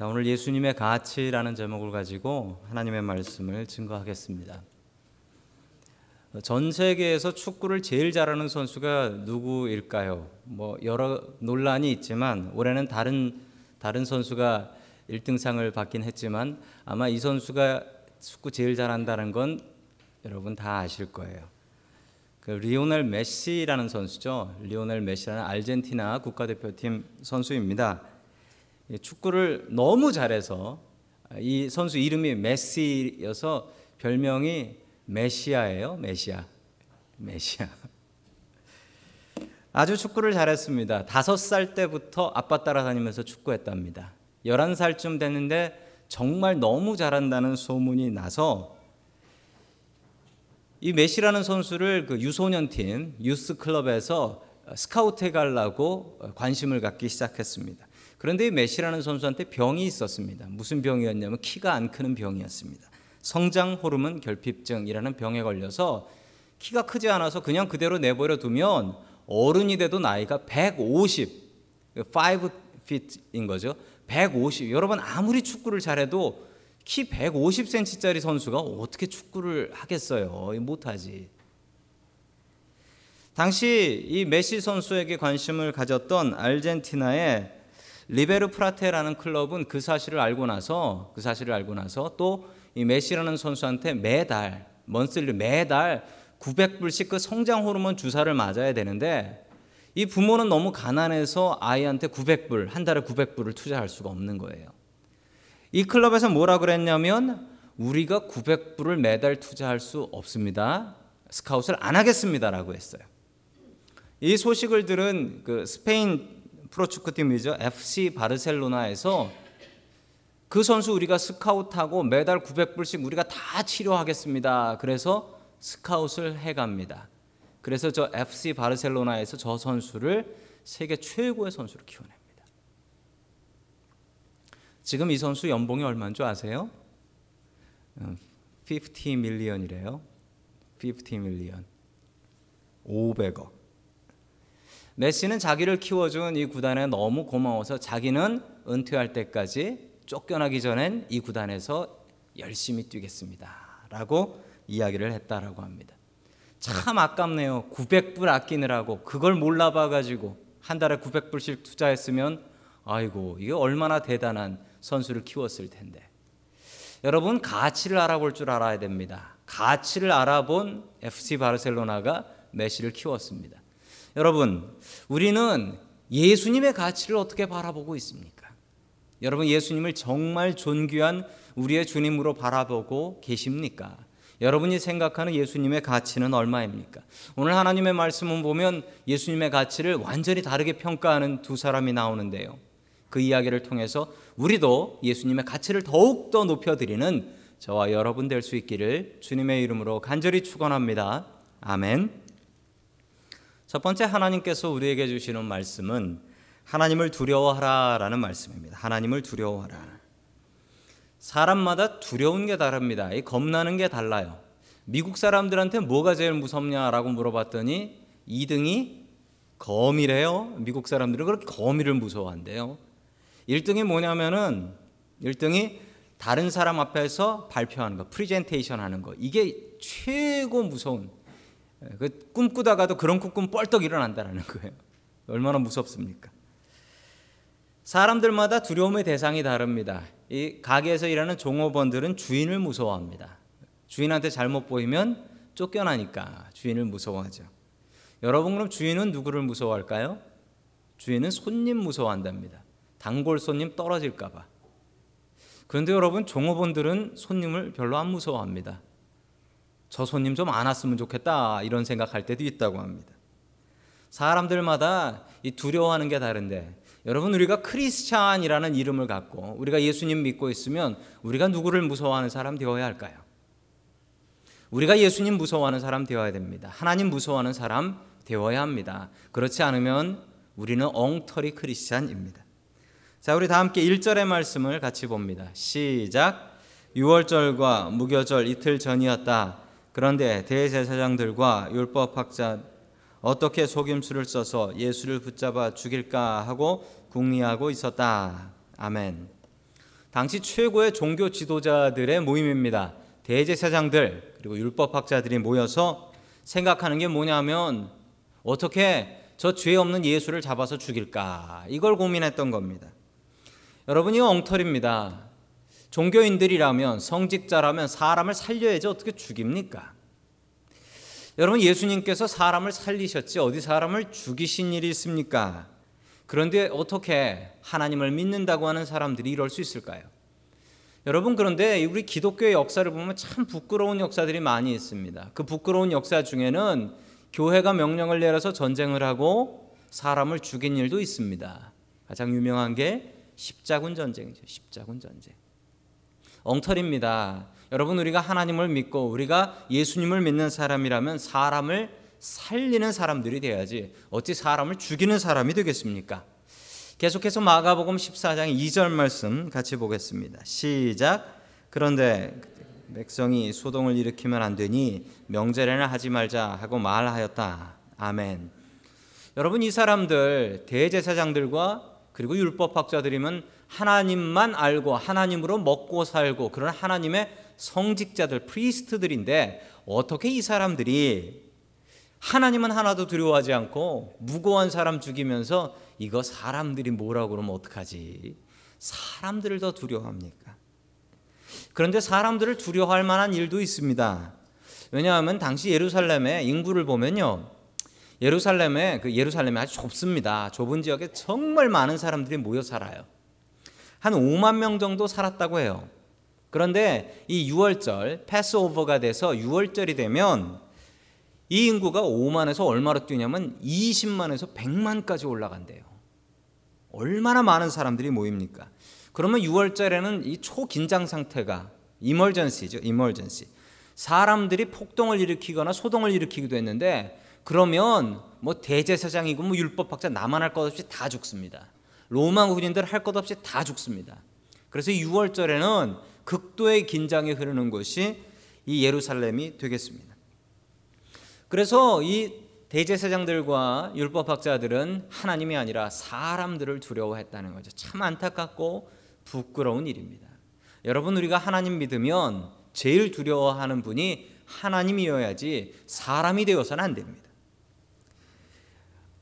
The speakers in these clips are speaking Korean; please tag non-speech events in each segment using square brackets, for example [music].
자, 오늘 예수님의 가치라는 제목을 가지고 하나님의 말씀을 증거하겠습니다. 전 세계에서 축구를 제일 잘하는 선수가 누구일까요? 뭐 여러 논란이 있지만 올해는 다른 다른 선수가 1등상을 받긴 했지만 아마 이 선수가 축구 제일 잘한다는 건 여러분 다 아실 거예요. 그 리오넬 메시라는 선수죠. 리오넬 메시라는 아르헨티나 국가대표팀 선수입니다. 축구를 너무 잘해서 이 선수 이름이 메시여서 별명이 메시아예요. 메시아. 메시아. [laughs] 아주 축구를 잘했습니다. 다섯 살 때부터 아빠 따라다니면서 축구했답니다. 11살쯤 됐는데 정말 너무 잘한다는 소문이 나서 이 메시라는 선수를 그 유소년 팀 유스 클럽에서 스카우트 해 가려고 관심을 갖기 시작했습니다. 그런데 이 메시라는 선수한테 병이 있었습니다. 무슨 병이었냐면 키가 안 크는 병이었습니다. 성장 호르몬 결핍증이라는 병에 걸려서 키가 크지 않아서 그냥 그대로 내버려 두면 어른이 돼도 나이가 150, 5 feet인 거죠. 150. 여러분 아무리 축구를 잘해도 키 150cm짜리 선수가 어떻게 축구를 하겠어요? 못하지. 당시 이 메시 선수에게 관심을 가졌던 아르헨티나의 리베르 프라테라는 클럽은 그 사실을 알고 나서 그 사실을 알고 나서 또 이 메시라는 선수한테 매달 monthly 매달 900불씩 그 성장 호르몬 주사를 맞아야 되는데 이 부모는 너무 가난해서 아이한테 900불 한 달에 900불을 투자할 수가 없는 거예요. 이 클럽에서 뭐라 그랬냐면 우리가 900불을 매달 투자할 수 없습니다. 스카웃을 안 하겠습니다라고 했어요. 이 소식을 들은 그 스페인 프로축구 팀이죠. FC 바르셀로나에서 그 선수 우리가 스카웃하고 매달 900불씩 우리가 다 치료하겠습니다. 그래서 스카웃을 해 갑니다. 그래서 저 FC 바르셀로나에서 저 선수를 세계 최고의 선수로 키워냅니다. 지금 이 선수 연봉이 얼마인 줄 아세요? 50 밀리언이래요. 50 밀리언. 500억. 메시는 자기를 키워준 이 구단에 너무 고마워서 자기는 은퇴할 때까지 쫓겨나기 전엔 이 구단에서 열심히 뛰겠습니다. 라고 이야기를 했다라고 합니다. 참 아깝네요. 900불 아끼느라고 그걸 몰라봐 가지고 한 달에 900불씩 투자했으면 아이고 이게 얼마나 대단한 선수를 키웠을 텐데. 여러분 가치를 알아볼 줄 알아야 됩니다. 가치를 알아본 FC 바르셀로나가 메시를 키웠습니다. 여러분, 우리는 예수님의 가치를 어떻게 바라보고 있습니까? 여러분, 예수님을 정말 존귀한 우리의 주님으로 바라보고 계십니까? 여러분이 생각하는 예수님의 가치는 얼마입니까? 오늘 하나님의 말씀을 보면 예수님의 가치를 완전히 다르게 평가하는 두 사람이 나오는데요. 그 이야기를 통해서 우리도 예수님의 가치를 더욱 더 높여드리는 저와 여러분 될 수 있기를 주님의 이름으로 간절히 축원합니다. 아멘. 첫 번째 하나님께서 우리에게 주시는 말씀은 하나님을 두려워하라라는 말씀입니다. 하나님을 두려워하라. 사람마다 두려운 게 다릅니다. 이 겁나는 게 달라요. 미국 사람들한테 뭐가 제일 무섭냐라고 물어봤더니 2등이 거미래요. 미국 사람들은 그렇게 거미를 무서워한대요. 1등이 뭐냐면은 1등이 다른 사람 앞에서 발표하는 거, 프리젠테이션 하는 거. 이게 최고 무서운 그 꿈꾸다가도 그런 꿈꾸면 뻘떡 일어난다는 거예요. 얼마나 무섭습니까? 사람들마다 두려움의 대상이 다릅니다. 이 가게에서 일하는 종업원들은 주인을 무서워합니다. 주인한테 잘못 보이면 쫓겨나니까 주인을 무서워하죠. 여러분 그럼 주인은 누구를 무서워할까요? 주인은 손님 무서워한답니다. 단골 손님 떨어질까봐. 그런데 여러분 종업원들은 손님을 별로 안 무서워합니다. 저 손님 좀 안 왔으면 좋겠다 이런 생각할 때도 있다고 합니다. 사람들마다 이 두려워하는 게 다른데 여러분 우리가 크리스찬이라는 이름을 갖고 우리가 예수님 믿고 있으면 우리가 누구를 무서워하는 사람 되어야 할까요? 우리가 예수님 무서워하는 사람 되어야 됩니다. 하나님 무서워하는 사람 되어야 합니다. 그렇지 않으면 우리는 엉터리 크리스찬입니다. 자, 우리 다 함께 1절의 말씀을 같이 봅니다. 시작. 6월절과 무교절 이틀 전이었다. 그런데 대제사장들과 율법학자 어떻게 속임수를 써서 예수를 붙잡아 죽일까 하고 궁리하고 있었다. 아멘. 당시 최고의 종교 지도자들의 모임입니다. 대제사장들 그리고 율법학자들이 모여서 생각하는 게 뭐냐면 어떻게 저 죄 없는 예수를 잡아서 죽일까 이걸 고민했던 겁니다. 여러분 이 엉터리입니다. 종교인들이라면 성직자라면 사람을 살려야지 어떻게 죽입니까? 여러분 예수님께서 사람을 살리셨지 어디 사람을 죽이신 일이 있습니까? 그런데 어떻게 하나님을 믿는다고 하는 사람들이 이럴 수 있을까요? 여러분 그런데 우리 기독교의 역사를 보면 참 부끄러운 역사들이 많이 있습니다. 그 부끄러운 역사 중에는 교회가 명령을 내려서 전쟁을 하고 사람을 죽인 일도 있습니다. 가장 유명한 게 십자군 전쟁이죠. 십자군 전쟁. 엉터리입니다. 여러분 우리가 하나님을 믿고 우리가 예수님을 믿는 사람이라면 사람을 살리는 사람들이 돼야지 어찌 사람을 죽이는 사람이 되겠습니까? 계속해서 마가복음 14장 2절 말씀 같이 보겠습니다. 시작. 그런데 백성이 소동을 일으키면 안 되니 명절에는 하지 말자 하고 말하였다. 아멘. 여러분 이 사람들 대제사장들과 그리고 율법학자들이면 하나님만 알고 하나님으로 먹고 살고 그런 하나님의 성직자들 프리스트들인데 어떻게 이 사람들이 하나님은 하나도 두려워하지 않고 무고한 사람 죽이면서 이거 사람들이 뭐라고 그러면 어떡하지? 사람들을 더 두려워합니까? 그런데 사람들을 두려워할 만한 일도 있습니다. 왜냐하면 당시 예루살렘의 인구를 보면요. 예루살렘에 그 예루살렘이 아주 좁습니다. 좁은 지역에 정말 많은 사람들이 모여 살아요. 한 5만 명 정도 살았다고 해요. 그런데 이 6월절 패스오버가 돼서 6월절이 되면 이 인구가 5만에서 얼마로 뛰냐면 20만에서 100만까지 올라간대요. 얼마나 많은 사람들이 모입니까? 그러면 6월절에는 이 초긴장 상태가 이멀전시죠. 이멀전시. 사람들이 폭동을 일으키거나 소동을 일으키기도 했는데 그러면 뭐 대제사장이고 뭐 율법학자 나만 할 것 없이 다 죽습니다. 로마 군인들 할 것 없이 다 죽습니다. 그래서 6월절에는 극도의 긴장이 흐르는 곳이 이 예루살렘이 되겠습니다. 그래서 이 대제사장들과 율법학자들은 하나님이 아니라 사람들을 두려워했다는 거죠. 참 안타깝고 부끄러운 일입니다. 여러분 우리가 하나님 믿으면 제일 두려워하는 분이 하나님이어야지 사람이 되어서는 안 됩니다.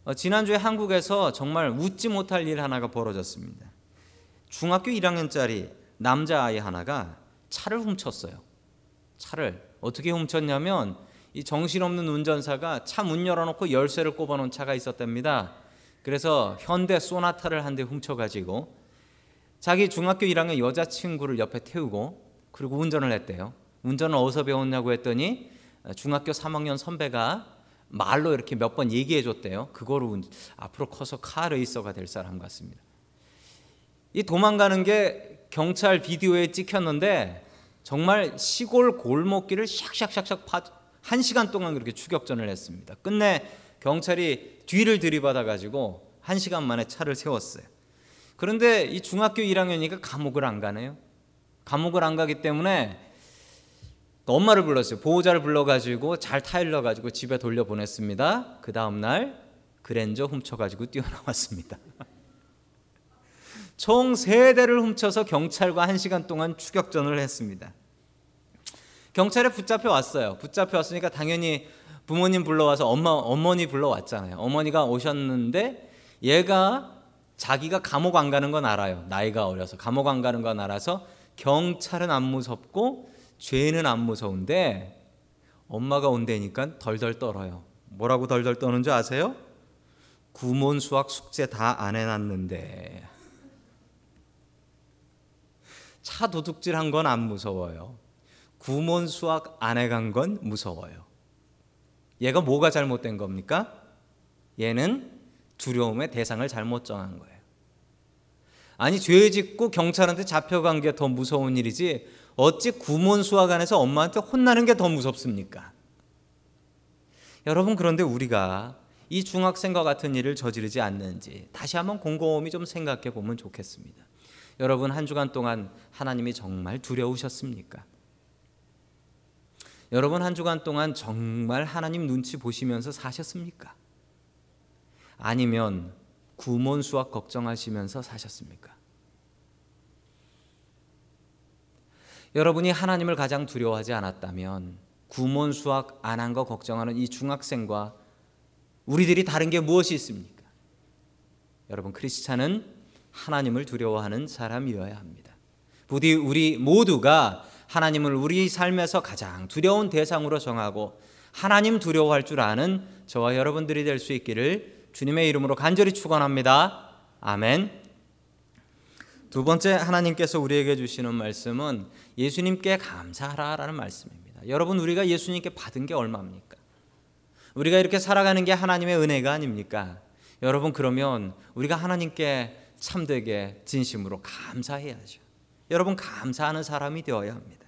어, 지난주에 한국에서 정말 웃지 못할 일 하나가 벌어졌습니다. 중학교 1학년짜리 남자아이 하나가 차를 훔쳤어요. 차를 어떻게 훔쳤냐면 이 정신없는 운전사가 차 문 열어놓고 열쇠를 꼽아놓은 차가 있었답니다. 그래서 현대 소나타를 한 대 훔쳐가지고 자기 중학교 1학년 여자친구를 옆에 태우고 그리고 운전을 했대요. 운전을 어디서 배웠냐고 했더니 중학교 3학년 선배가 말로 이렇게 몇 번 얘기해 줬대요. 그거로 앞으로 커서 카레이서가 될 사람 같습니다. 이 도망가는 게 경찰 비디오에 찍혔는데 정말 시골 골목길을 샥샥샥샥 파, 한 시간 동안 그렇게 추격전을 했습니다. 끝내 경찰이 뒤를 들이받아 가지고 한 시간 만에 차를 세웠어요. 그런데 이 중학교 1학년이니까 감옥을 안 가네요. 감옥을 안 가기 때문에 엄마를 불렀어요. 보호자를 불러가지고 잘 타일러가지고 집에 돌려보냈습니다. 그 다음날 그랜저 훔쳐가지고 뛰어나왔습니다. [laughs] 총세 대를 훔쳐서 경찰과 한 시간 동안 추격전을 했습니다. 경찰에 붙잡혀 왔어요. 붙잡혀 왔으니까 당연히 부모님 불러와서 엄마 어머니 불러왔잖아요. 어머니가 오셨는데 얘가 자기가 감옥 안 가는 건 알아요. 나이가 어려서 감옥 안 가는 건 알아서 경찰은 안 무섭고 죄는 안 무서운데 엄마가 온다니까 덜덜 떨어요. 뭐라고 덜덜 떠는 줄 아세요? 구몬 수학 숙제 다 안 해놨는데 차 도둑질 한 건 안 무서워요. 구몬 수학 안 해간 건 무서워요. 얘가 뭐가 잘못된 겁니까? 얘는 두려움의 대상을 잘못 정한 거예요. 아니 죄 짓고 경찰한테 잡혀간 게 더 무서운 일이지 어찌 구몬 수학안에서 엄마한테 혼나는 게 더 무섭습니까? 여러분 그런데 우리가 이 중학생과 같은 일을 저지르지 않는지 다시 한번 곰곰이 좀 생각해 보면 좋겠습니다. 여러분 한 주간 동안 하나님이 정말 두려우셨습니까? 여러분 한 주간 동안 정말 하나님 눈치 보시면서 사셨습니까? 아니면 구몬 수학 걱정하시면서 사셨습니까? 여러분이 하나님을 가장 두려워하지 않았다면 구몬 수학 안 한 거 걱정하는 이 중학생과 우리들이 다른 게 무엇이 있습니까? 여러분 크리스찬은 하나님을 두려워하는 사람이어야 합니다. 부디 우리 모두가 하나님을 우리 삶에서 가장 두려운 대상으로 정하고 하나님 두려워할 줄 아는 저와 여러분들이 될 수 있기를 주님의 이름으로 간절히 축원합니다. 아멘. 두 번째 하나님께서 우리에게 주시는 말씀은 예수님께 감사하라라는 말씀입니다. 여러분 우리가 예수님께 받은 게 얼마입니까? 우리가 이렇게 살아가는 게 하나님의 은혜가 아닙니까? 여러분 그러면 우리가 하나님께 참되게 진심으로 감사해야죠. 여러분 감사하는 사람이 되어야 합니다.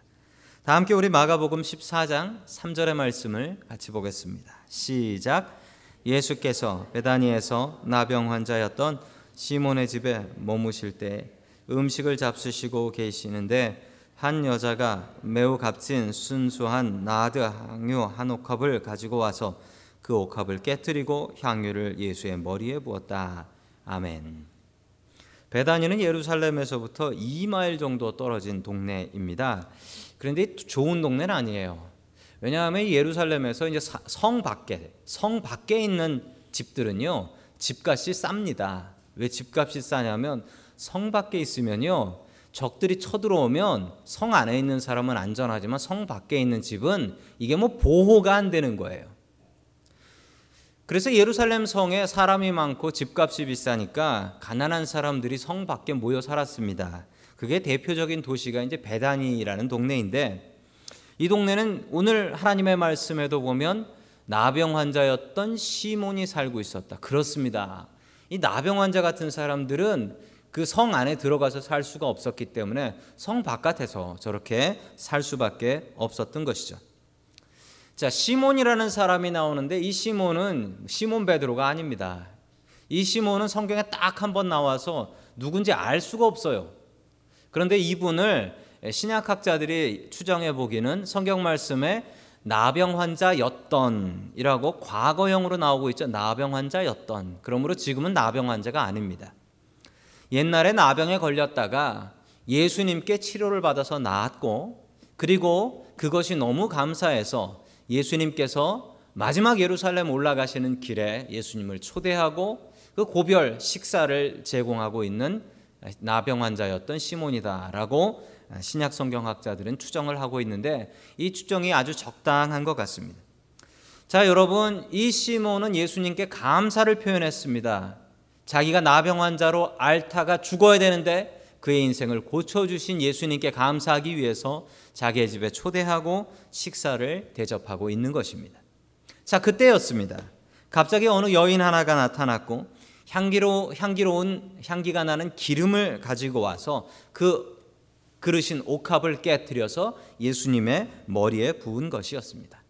다 함께 우리 마가복음 14장 3절의 말씀을 같이 보겠습니다. 시작. 예수께서 베다니에서 나병 환자였던 시몬의 집에 머무실 때 음식을 잡수시고 계시는데 한 여자가 매우 값진 순수한 나드 향유 한 옥합을 가지고 와서 그 옥합을 깨뜨리고 향유를 예수의 머리에 부었다. 아멘. 베다니는 예루살렘에서부터 2마일 정도 떨어진 동네입니다. 그런데 좋은 동네는 아니에요. 왜냐하면 예루살렘에서 이제 성 밖에 성 밖에 있는 집들은요 집값이 쌉니다. 왜 집값이 싸냐면 성 밖에 있으면요 적들이 쳐들어오면 성 안에 있는 사람은 안전하지만 성 밖에 있는 집은 이게 뭐 보호가 안 되는 거예요. 그래서 예루살렘 성에 사람이 많고 집값이 비싸니까 가난한 사람들이 성 밖에 모여 살았습니다. 그게 대표적인 도시가 이제 베다니라는 동네인데 이 동네는 오늘 하나님의 말씀에도 보면 나병 환자였던 시몬이 살고 있었다. 그렇습니다. 이 나병 환자 같은 사람들은 그 성 안에 들어가서 살 수가 없었기 때문에 성 바깥에서 저렇게 살 수밖에 없었던 것이죠. 자, 시몬이라는 사람이 나오는데 이 시몬은 시몬 베드로가 아닙니다. 이 시몬은 성경에 딱 한 번 나와서 누군지 알 수가 없어요. 그런데 이분을 신약학자들이 추정해 보기는 성경 말씀에 나병 환자였던이라고 과거형으로 나오고 있죠. 나병 환자였던. 그러므로 지금은 나병 환자가 아닙니다. 옛날에 나병에 걸렸다가 예수님께 치료를 받아서 나았고 그리고 그것이 너무 감사해서 예수님께서 마지막 예루살렘 올라가시는 길에 예수님을 초대하고 그 고별 식사를 제공하고 있는 나병 환자였던 시몬이다라고 신약 성경학자들은 추정을 하고 있는데 이 추정이 아주 적당한 것 같습니다. 자, 여러분, 이 시몬은 예수님께 감사를 표현했습니다. 자기가 나병 환자로 앓다가 죽어야 되는데 그의 인생을 고쳐주신 예수님께 감사하기 위해서 자기의 집에 초대하고 식사를 대접하고 있는 것입니다. 자, 그때였습니다. 갑자기 어느 여인 하나가 나타났고 향기로 향기로운 향기가 나는 기름을 가지고 와서 그 그릇인 옥합을 깨뜨려서 예수님의 머리에 부은 것이었습니다.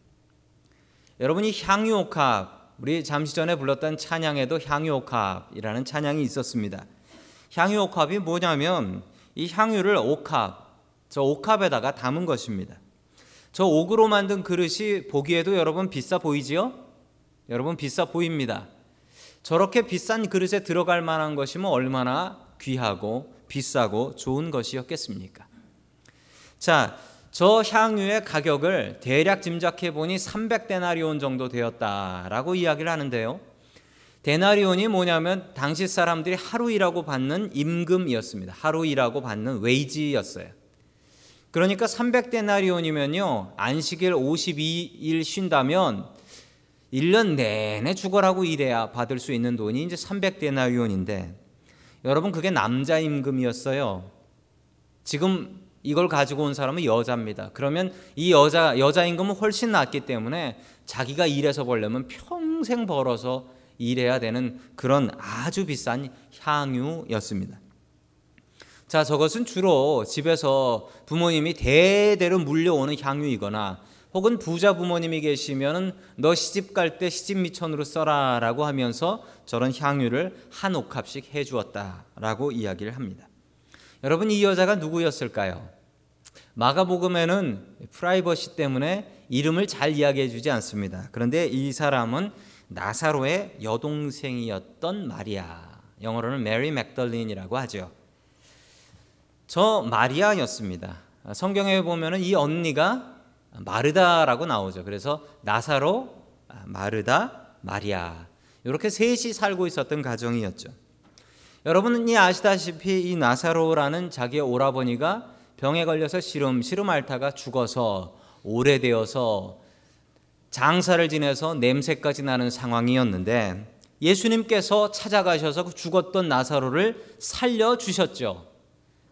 여러분이 향유 옥합 우리 잠시 전에 불렀던 찬양에도 향유 옥합이라는 찬양이 있었습니다. 향유 옥합이 뭐냐면 이 향유를 옥합, 저 옥합에다가 담은 것입니다. 저 옥으로 만든 그릇이 보기에도 여러분 비싸 보이지요? 여러분 비싸 보입니다. 저렇게 비싼 그릇에 들어갈 만한 것이면 얼마나 귀하고 비싸고 좋은 것이었겠습니까? 자, 저 향유의 가격을 대략 짐작해 보니 300데나리온 정도 되었다라고 이야기를 하는데요. 데나리온이 뭐냐면 당시 사람들이 하루 일하고 받는 임금이었습니다. 하루 일하고 받는 웨이지였어요. 그러니까 300데나리온이면요. 안식일 52일 쉰다면 1년 내내 죽어라고 일해야 받을 수 있는 돈이 이제 300데나리온인데 여러분 그게 남자 임금이었어요. 지금 이걸 가지고 온 사람은 여자입니다. 그러면 이 여자 여자 임금은 훨씬 낫기 때문에 자기가 일해서 벌려면 평생 벌어서 일해야 되는 그런 아주 비싼 향유였습니다. 자, 저것은 주로 집에서 부모님이 대대로 물려오는 향유이거나 혹은 부자 부모님이 계시면은 너 시집 갈 때 시집 미천으로 써라라고 하면서 저런 향유를 한 옥합씩 해 주었다라고 이야기를 합니다. 여러분 이 여자가 누구였을까요? 마가복음에는 프라이버시 때문에 이름을 잘 이야기해 주지 않습니다. 그런데 이 사람은 나사로의 여동생이었던 마리아. 영어로는 Mary Magdalene이라고 하죠. 저 마리아였습니다. 성경에 보면은 이 언니가 마르다라고 나오죠. 그래서 나사로, 마르다, 마리아 이렇게 셋이 살고 있었던 가정이었죠. 여러분이 아시다시피 이 나사로라는 자기의 오라버니가 병에 걸려서 시름 시름 앓다가 죽어서 오래되어서 장사를 지내서 냄새까지 나는 상황이었는데 예수님께서 찾아가셔서 그 죽었던 나사로를 살려 주셨죠.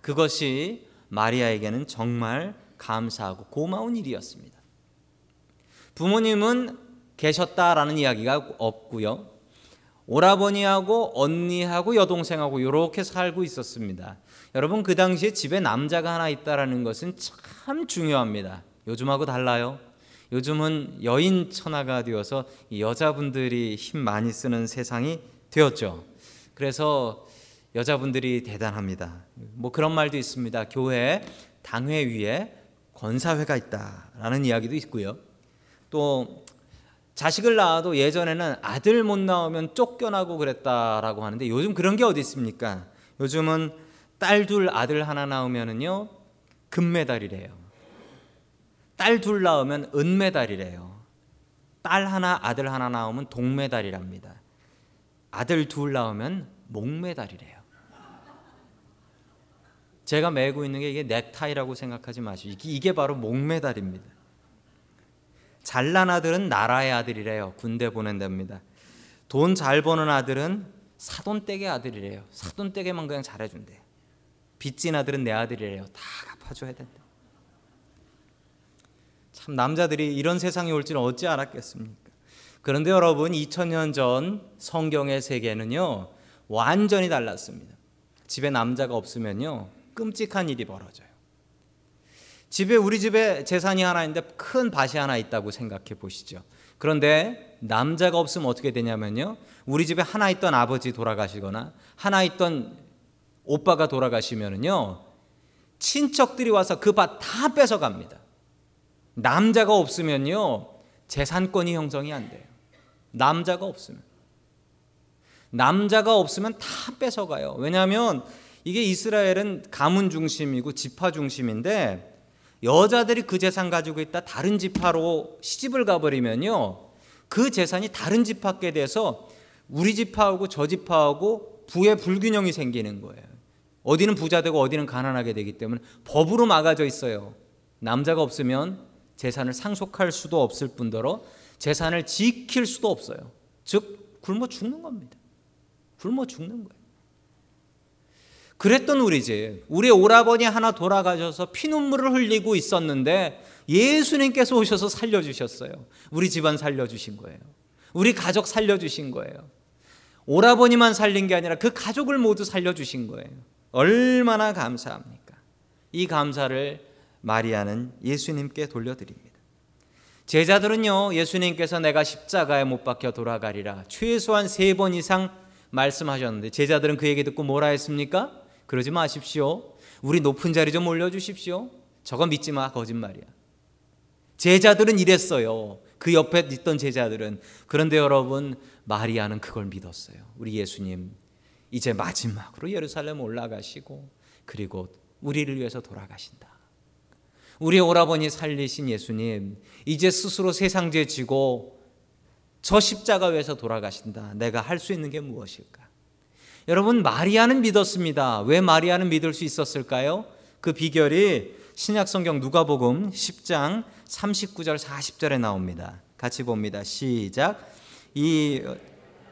그것이 마리아에게는 정말 감사하고 고마운 일이었습니다. 부모님은 계셨다라는 이야기가 없고요. 오라버니하고 언니하고 여동생하고 이렇게 살고 있었습니다. 여러분 그 당시에 집에 남자가 하나 있다라는 것은 참 중요합니다. 요즘하고 달라요. 요즘은 여인 천하가 되어서 여자분들이 힘 많이 쓰는 세상이 되었죠. 그래서 여자분들이 대단합니다. 뭐 그런 말도 있습니다. 교회 당회 위에 권사회가 있다라는 이야기도 있고요. 또 자식을 낳아도 예전에는 아들 못 나오면 쫓겨나고 그랬다라고 하는데 요즘 그런 게 어디 있습니까? 요즘은 딸 둘 아들 하나 나오면은요 금메달이래요. 딸 둘 낳으면 은메달이래요. 딸 하나 아들 하나 나오면 동메달이랍니다. 아들 둘 낳으면 목메달이래요. 제가 메고 있는 게 이게 넥타이라고 생각하지 마시고 이게 바로 목메달입니다. 잘난 아들은 나라의 아들이래요. 군대 보낸답니다. 돈 잘 버는 아들은 사돈댁의 아들이래요. 사돈댁에만 그냥 잘해준대. 빚진 아들은 내 아들이래요. 다 갚아줘야 된다. 참 남자들이 이런 세상이 올 줄은 어찌 알았겠습니까? 그런데 여러분 2000년 전 성경의 세계는요 완전히 달랐습니다. 집에 남자가 없으면요 끔찍한 일이 벌어져요. 집에 우리 집에 재산이 하나 있는데 큰 밭이 하나 있다고 생각해 보시죠. 그런데 남자가 없으면 어떻게 되냐면요. 우리 집에 하나 있던 아버지 돌아가시거나 하나 있던 오빠가 돌아가시면은요. 친척들이 와서 그 밭 다 뺏어 갑니다. 남자가 없으면요. 재산권이 형성이 안 돼요. 남자가 없으면. 남자가 없으면 다 뺏어 가요. 왜냐하면 이게 이스라엘은 가문 중심이고 지파 중심인데 여자들이 그 재산 가지고 있다 다른 지파로 시집을 가버리면요 그 재산이 다른 지파께 돼서 우리 지파하고 저 지파하고 부의 불균형이 생기는 거예요. 어디는 부자 되고 어디는 가난하게 되기 때문에 법으로 막아져 있어요. 남자가 없으면 재산을 상속할 수도 없을 뿐더러 재산을 지킬 수도 없어요. 즉 굶어 죽는 겁니다. 굶어 죽는 거예요. 그랬던 우리 집, 우리 오라버니 하나 돌아가셔서 피눈물을 흘리고 있었는데 예수님께서 오셔서 살려주셨어요. 우리 집안 살려주신 거예요. 우리 가족 살려주신 거예요. 오라버니만 살린 게 아니라 그 가족을 모두 살려주신 거예요. 얼마나 감사합니까? 이 감사를 마리아는 예수님께 돌려드립니다. 제자들은요, 예수님께서 내가 십자가에 못 박혀 돌아가리라 최소한 세 번 이상 말씀하셨는데 제자들은 그 얘기 듣고 뭐라 했습니까? 그러지 마십시오. 우리 높은 자리 좀 올려주십시오. 저거 믿지 마. 거짓말이야. 제자들은 이랬어요. 그 옆에 있던 제자들은. 그런데 여러분, 마리아는 그걸 믿었어요. 우리 예수님, 이제 마지막으로 예루살렘 올라가시고, 그리고 우리를 위해서 돌아가신다. 우리 오라버니 살리신 예수님, 이제 스스로 세상 죄 지고 저 십자가 위에서 돌아가신다. 내가 할 수 있는 게 무엇일까? 여러분 마리아는 믿었습니다. 왜 마리아는 믿을 수 있었을까요? 그 비결이 신약 성경 누가복음 10장 39절 40절에 나옵니다. 같이 봅니다. 시작. 이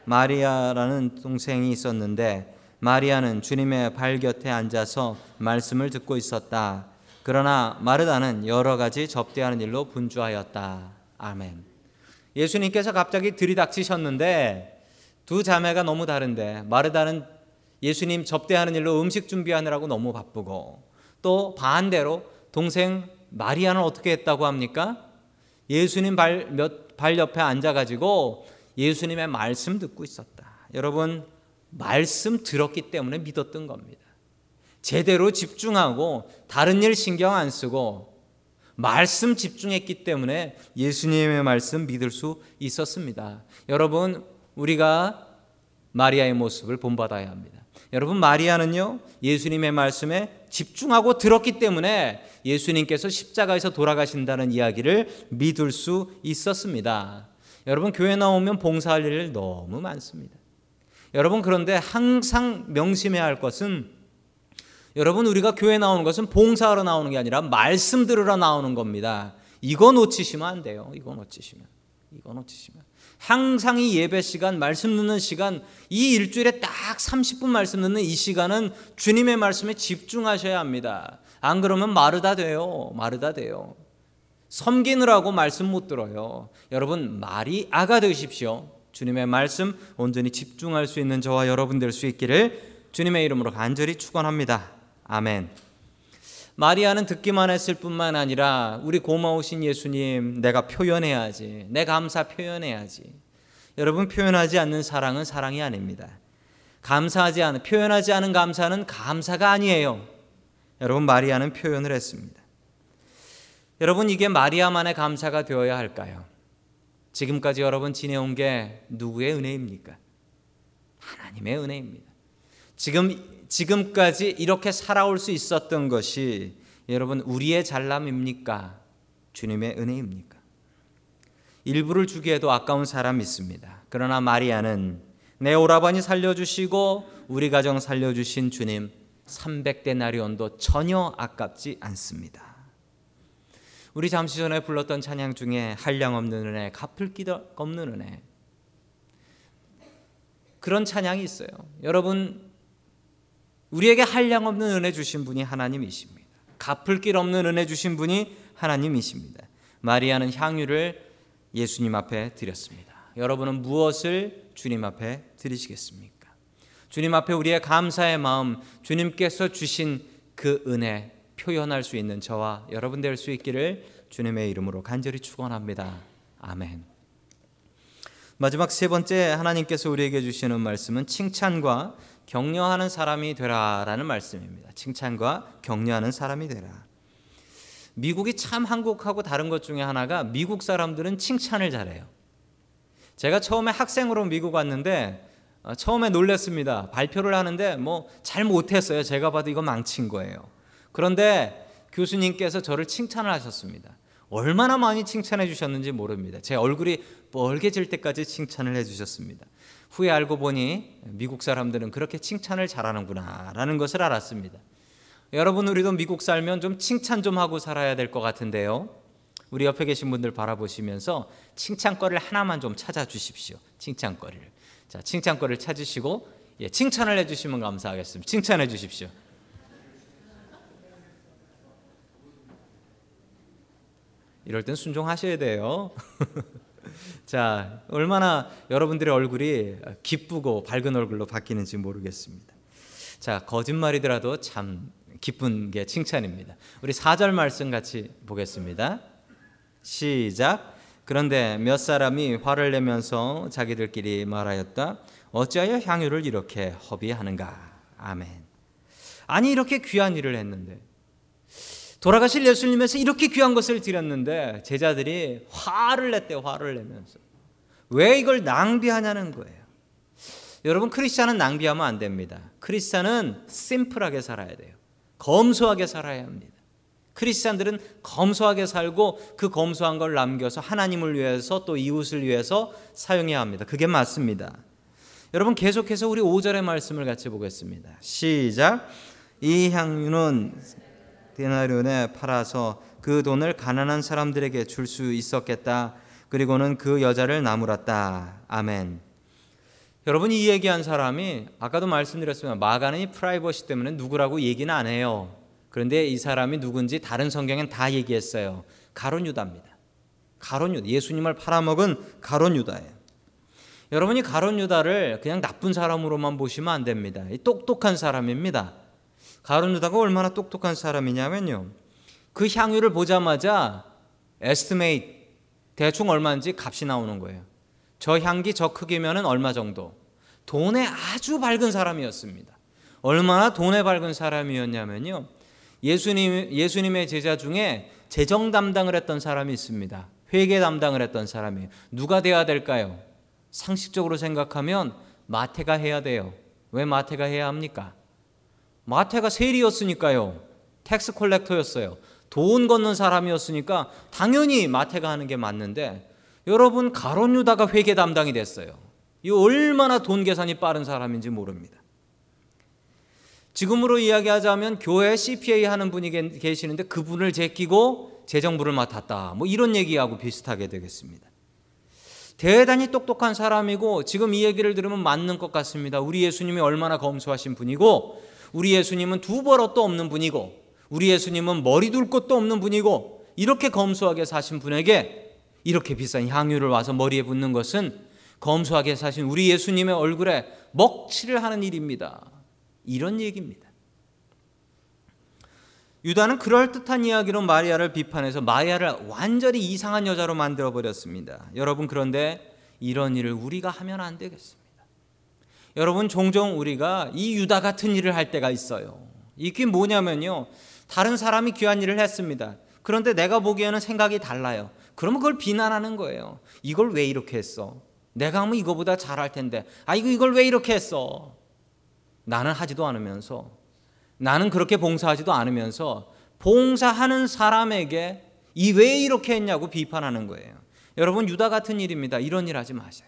마리아라는 동생이 있었는데 마리아는 주님의 발 곁에 앉아서 말씀을 듣고 있었다. 그러나 마르다는 여러 가지 접대하는 일로 분주하였다. 아멘. 예수님께서 갑자기 들이닥치셨는데 두 자매가 너무 다른데 마르다는 예수님 접대하는 일로 음식 준비하느라고 너무 바쁘고 또 반대로 동생 마리아는 어떻게 했다고 합니까? 예수님 발, 몇, 발 옆에 앉아가지고 예수님의 말씀 듣고 있었다. 여러분, 말씀 들었기 때문에 믿었던 겁니다. 제대로 집중하고 다른 일 신경 안 쓰고 말씀 집중했기 때문에 예수님의 말씀 믿을 수 있었습니다. 여러분, 우리가 마리아의 모습을 본받아야 합니다. 여러분 마리아는요 예수님의 말씀에 집중하고 들었기 때문에 예수님께서 십자가에서 돌아가신다는 이야기를 믿을 수 있었습니다. 여러분 교회 나오면 봉사할 일 너무 많습니다. 여러분 그런데 항상 명심해야 할 것은 여러분 우리가 교회 나오는 것은 봉사하러 나오는 게 아니라 말씀 들으러 나오는 겁니다. 이거 놓치시면 안 돼요. 이거 놓치시면. 이거 놓치시면. 항상 이 예배 시간, 말씀 듣는 시간, 이 일주일에 딱 30분 말씀 듣는 이 시간은 주님의 말씀에 집중하셔야 합니다. 안 그러면 마르다 돼요. 마르다 돼요. 섬기느라고 말씀 못 들어요. 여러분, 말이 아가 되십시오. 주님의 말씀 온전히 집중할 수 있는 저와 여러분 될 수 있기를 주님의 이름으로 간절히 축원합니다. 아멘. 마리아는 듣기만 했을 뿐만 아니라 우리 고마우신 예수님 내가 표현해야지. 내 감사 표현해야지. 여러분 표현하지 않는 사랑은 사랑이 아닙니다. 감사하지 않은 표현하지 않은 감사는 감사가 아니에요. 여러분 마리아는 표현을 했습니다. 여러분 이게 마리아만의 감사가 되어야 할까요? 지금까지 여러분 지내온 게 누구의 은혜입니까? 하나님의 은혜입니다. 지금 지금까지 이렇게 살아올 수 있었던 것이 여러분 우리의 잘남입니까? 주님의 은혜입니까? 일부를 주기에도 아까운 사람이 있습니다. 그러나 마리아는 내 오라버니 살려주시고 우리 가정 살려주신 주님 300데나리온도 전혀 아깝지 않습니다. 우리 잠시 전에 불렀던 찬양 중에 한량 없는 은혜, 갚을 길 없는 은혜 그런 찬양이 있어요. 여러분 우리에게 한량 없는 은혜 주신 분이 하나님이십니다. 갚을 길 없는 은혜 주신 분이 하나님이십니다. 마리아는 향유를 예수님 앞에 드렸습니다. 여러분은 무엇을 주님 앞에 드리시겠습니까? 주님 앞에 우리의 감사의 마음, 주님께서 주신 그 은혜 표현할 수 있는 저와 여러분 될 수 있기를 주님의 이름으로 간절히 축원합니다. 아멘. 마지막 세 번째 하나님께서 우리에게 주시는 말씀은 칭찬과 격려하는 사람이 되라라는 말씀입니다. 칭찬과 격려하는 사람이 되라. 미국이 참 한국하고 다른 것 중에 하나가 미국 사람들은 칭찬을 잘해요. 제가 처음에 학생으로 미국 왔는데 어, 처음에 놀랐습니다. 발표를 하는데 뭐 잘 못했어요. 제가 봐도 이거 망친 거예요. 그런데 교수님께서 저를 칭찬을 하셨습니다. 얼마나 많이 칭찬해 주셨는지 모릅니다. 제 얼굴이 뻘개질 때까지 칭찬을 해 주셨습니다. 후에 알고 보니 미국 사람들은 그렇게 칭찬을 잘하는구나라는 것을 알았습니다. 여러분 우리도 미국 살면 좀 칭찬 좀 하고 살아야 될 것 같은데요. 우리 옆에 계신 분들 바라보시면서 칭찬거리를 하나만 좀 찾아 주십시오. 칭찬거리를. 자, 칭찬거리를 찾으시고 예, 칭찬을 해 주시면 감사하겠습니다. 칭찬해 주십시오. 이럴 땐 순종하셔야 돼요. [laughs] 자, 얼마나 여러분들의 얼굴이 기쁘고 밝은 얼굴로 바뀌는지 모르겠습니다. 자, 거짓말이더라도 참 기쁜 게 칭찬입니다. 우리 4절 말씀 같이 보겠습니다. 시작. 그런데 몇 사람이 화를 내면서 자기들끼리 말하였다. 어찌하여 향유를 이렇게 허비하는가? 아멘. 아니 이렇게 귀한 일을 했는데 돌아가실 예수님에서 이렇게 귀한 것을 드렸는데 제자들이 화를 냈대요. 화를 내면서. 왜 이걸 낭비하냐는 거예요. 여러분 크리스찬은 낭비하면 안 됩니다. 크리스찬은 심플하게 살아야 돼요. 검소하게 살아야 합니다. 크리스찬들은 검소하게 살고 그 검소한 걸 남겨서 하나님을 위해서 또 이웃을 위해서 사용해야 합니다. 그게 맞습니다. 여러분 계속해서 우리 5절의 말씀을 같이 보겠습니다. 시작. 이 향유는 데나리온에 팔아서 그 돈을 가난한 사람들에게 줄 수 있었겠다. 그리고는 그 여자를 나무랐다. 아멘. 여러분 이 얘기한 사람이 아까도 말씀드렸지만 마가는 프라이버시 때문에 누구라고 얘기는 안 해요. 그런데 이 사람이 누군지 다른 성경엔 다 얘기했어요. 가론 유다입니다. 가론 유다. 예수님을 팔아먹은 가론 유다예요. 여러분이 가론 유다를 그냥 나쁜 사람으로만 보시면 안 됩니다. 똑똑한 사람입니다. 가룟 유다가 얼마나 똑똑한 사람이냐면요. 그 향유를 보자마자 estimate 대충 얼마인지 값이 나오는 거예요. 저 향기 저 크기면은 얼마 정도. 돈에 아주 밝은 사람이었습니다. 얼마나 돈에 밝은 사람이었냐면요. 예수님 예수님의 제자 중에 재정 담당을 했던 사람이 있습니다. 회계 담당을 했던 사람이 누가 돼야 될까요? 상식적으로 생각하면 마태가 해야 돼요. 왜 마태가 해야 합니까? 마태가 세리였으니까요. tax collector였어요. 돈 걷는 사람이었으니까 당연히 마태가 하는 게 맞는데 여러분 가룟 유다가 회계 담당이 됐어요. 이 얼마나 돈 계산이 빠른 사람인지 모릅니다. 지금으로 이야기하자면 교회 CPA 하는 분이 계시는데 그분을 제끼고 재정부를 맡았다. 뭐 이런 얘기하고 비슷하게 되겠습니다. 대단히 똑똑한 사람이고 지금 이 얘기를 들으면 맞는 것 같습니다. 우리 예수님이 얼마나 검소하신 분이고 우리 예수님은 두 벌 옷도 없는 분이고 우리 예수님은 머리 둘 곳도 없는 분이고 이렇게 검소하게 사신 분에게 이렇게 비싼 향유를 와서 머리에 붓는 것은 검소하게 사신 우리 예수님의 얼굴에 먹칠을 하는 일입니다. 이런 얘기입니다. 유다는 그럴듯한 이야기로 마리아를 비판해서 마리아를 완전히 이상한 여자로 만들어 버렸습니다. 여러분 그런데 이런 일을 우리가 하면 안 되겠습니다. 여러분 종종 우리가 이 유다 같은 일을 할 때가 있어요. 이게 뭐냐면요. 다른 사람이 귀한 일을 했습니다. 그런데 내가 보기에는 생각이 달라요. 그러면 그걸 비난하는 거예요. 이걸 왜 이렇게 했어? 내가 하면 이거보다 잘할 텐데. 아, 이거 이걸 왜 이렇게 했어? 나는 하지도 않으면서 나는 그렇게 봉사하지도 않으면서 봉사하는 사람에게 이 왜 이렇게 했냐고 비판하는 거예요. 여러분 유다 같은 일입니다. 이런 일 하지 마세요.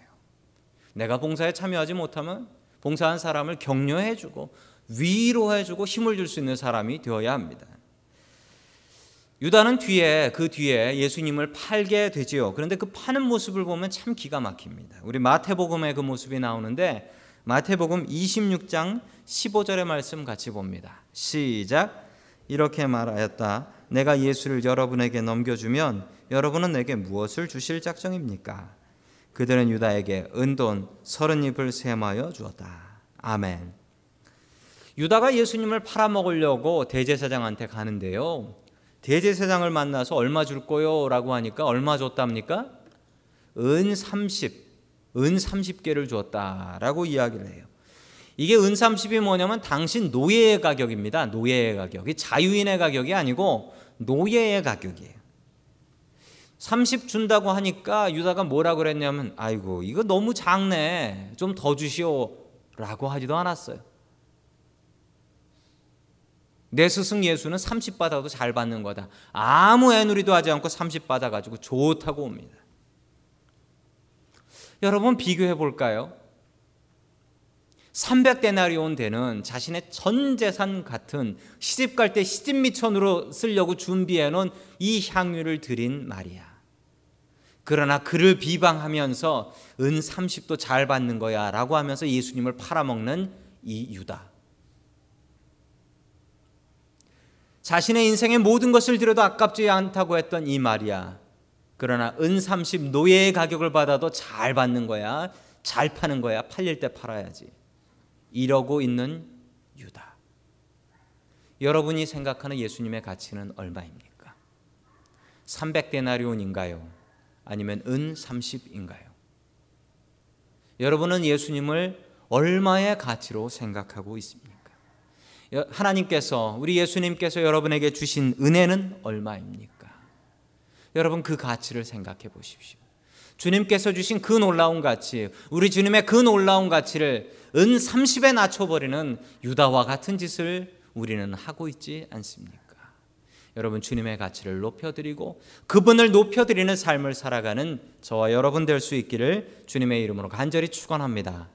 내가 봉사에 참여하지 못하면 봉사한 사람을 격려해 주고 위로해 주고 힘을 줄 수 있는 사람이 되어야 합니다. 유다는 뒤에 그 뒤에 예수님을 팔게 되지요. 그런데 그 파는 모습을 보면 참 기가 막힙니다. 우리 마태복음에 그 모습이 나오는데 마태복음 26장 15절의 말씀 같이 봅니다. 시작. 이렇게 말하였다. 내가 예수를 여러분에게 넘겨주면 여러분은 내게 무엇을 주실 작정입니까? 그들은 유다에게 은돈 서른 입을 셈하여 주었다. 아멘. 유다가 예수님을 팔아먹으려고 대제사장한테 가는데요. 대제사장을 만나서 얼마 줄 거요라고 하니까 얼마 줬답니까? 은 30, 은 30개를 줬다라고 이야기를 해요. 이게 은 30이 뭐냐면 당신 노예의 가격입니다. 노예의 가격이 자유인의 가격이 아니고 노예의 가격이에요. 30 준다고 하니까 유다가 뭐라 그랬냐면 아이고 이거 너무 작네. 좀 더 주시오라고 하지도 않았어요. 내 스승 예수는 30 받아도 잘 받는 거다. 아무 애누리도 하지 않고 30 받아 가지고 좋다고 옵니다. 여러분 비교해 볼까요? 300데나리온 되는 자신의 전 재산 같은 시집 갈 때 시집 미천으로 쓰려고 준비해 놓은 이 향유를 드린 마리아. 그러나 그를 비방하면서 은 30도 잘 받는 거야 라고 하면서 예수님을 팔아먹는 이 유다. 자신의 인생의 모든 것을 들여도 아깝지 않다고 했던 이 마리아. 그러나 은 30 노예의 가격을 받아도 잘 받는 거야. 잘 파는 거야. 팔릴 때 팔아야지. 이러고 있는 유다. 여러분이 생각하는 예수님의 가치는 얼마입니까? 300데나리온인가요? 아니면 은 30인가요? 여러분은 예수님을 얼마의 가치로 생각하고 있습니까? 하나님께서 우리 예수님께서 여러분에게 주신 은혜는 얼마입니까? 여러분 그 가치를 생각해 보십시오. 주님께서 주신 그 놀라운 가치, 우리 주님의 그 놀라운 가치를 은 30에 낮춰버리는 유다와 같은 짓을 우리는 하고 있지 않습니까? 여러분 주님의 가치를 높여드리고 그분을 높여드리는 삶을 살아가는 저와 여러분 될 수 있기를 주님의 이름으로 간절히 축원합니다.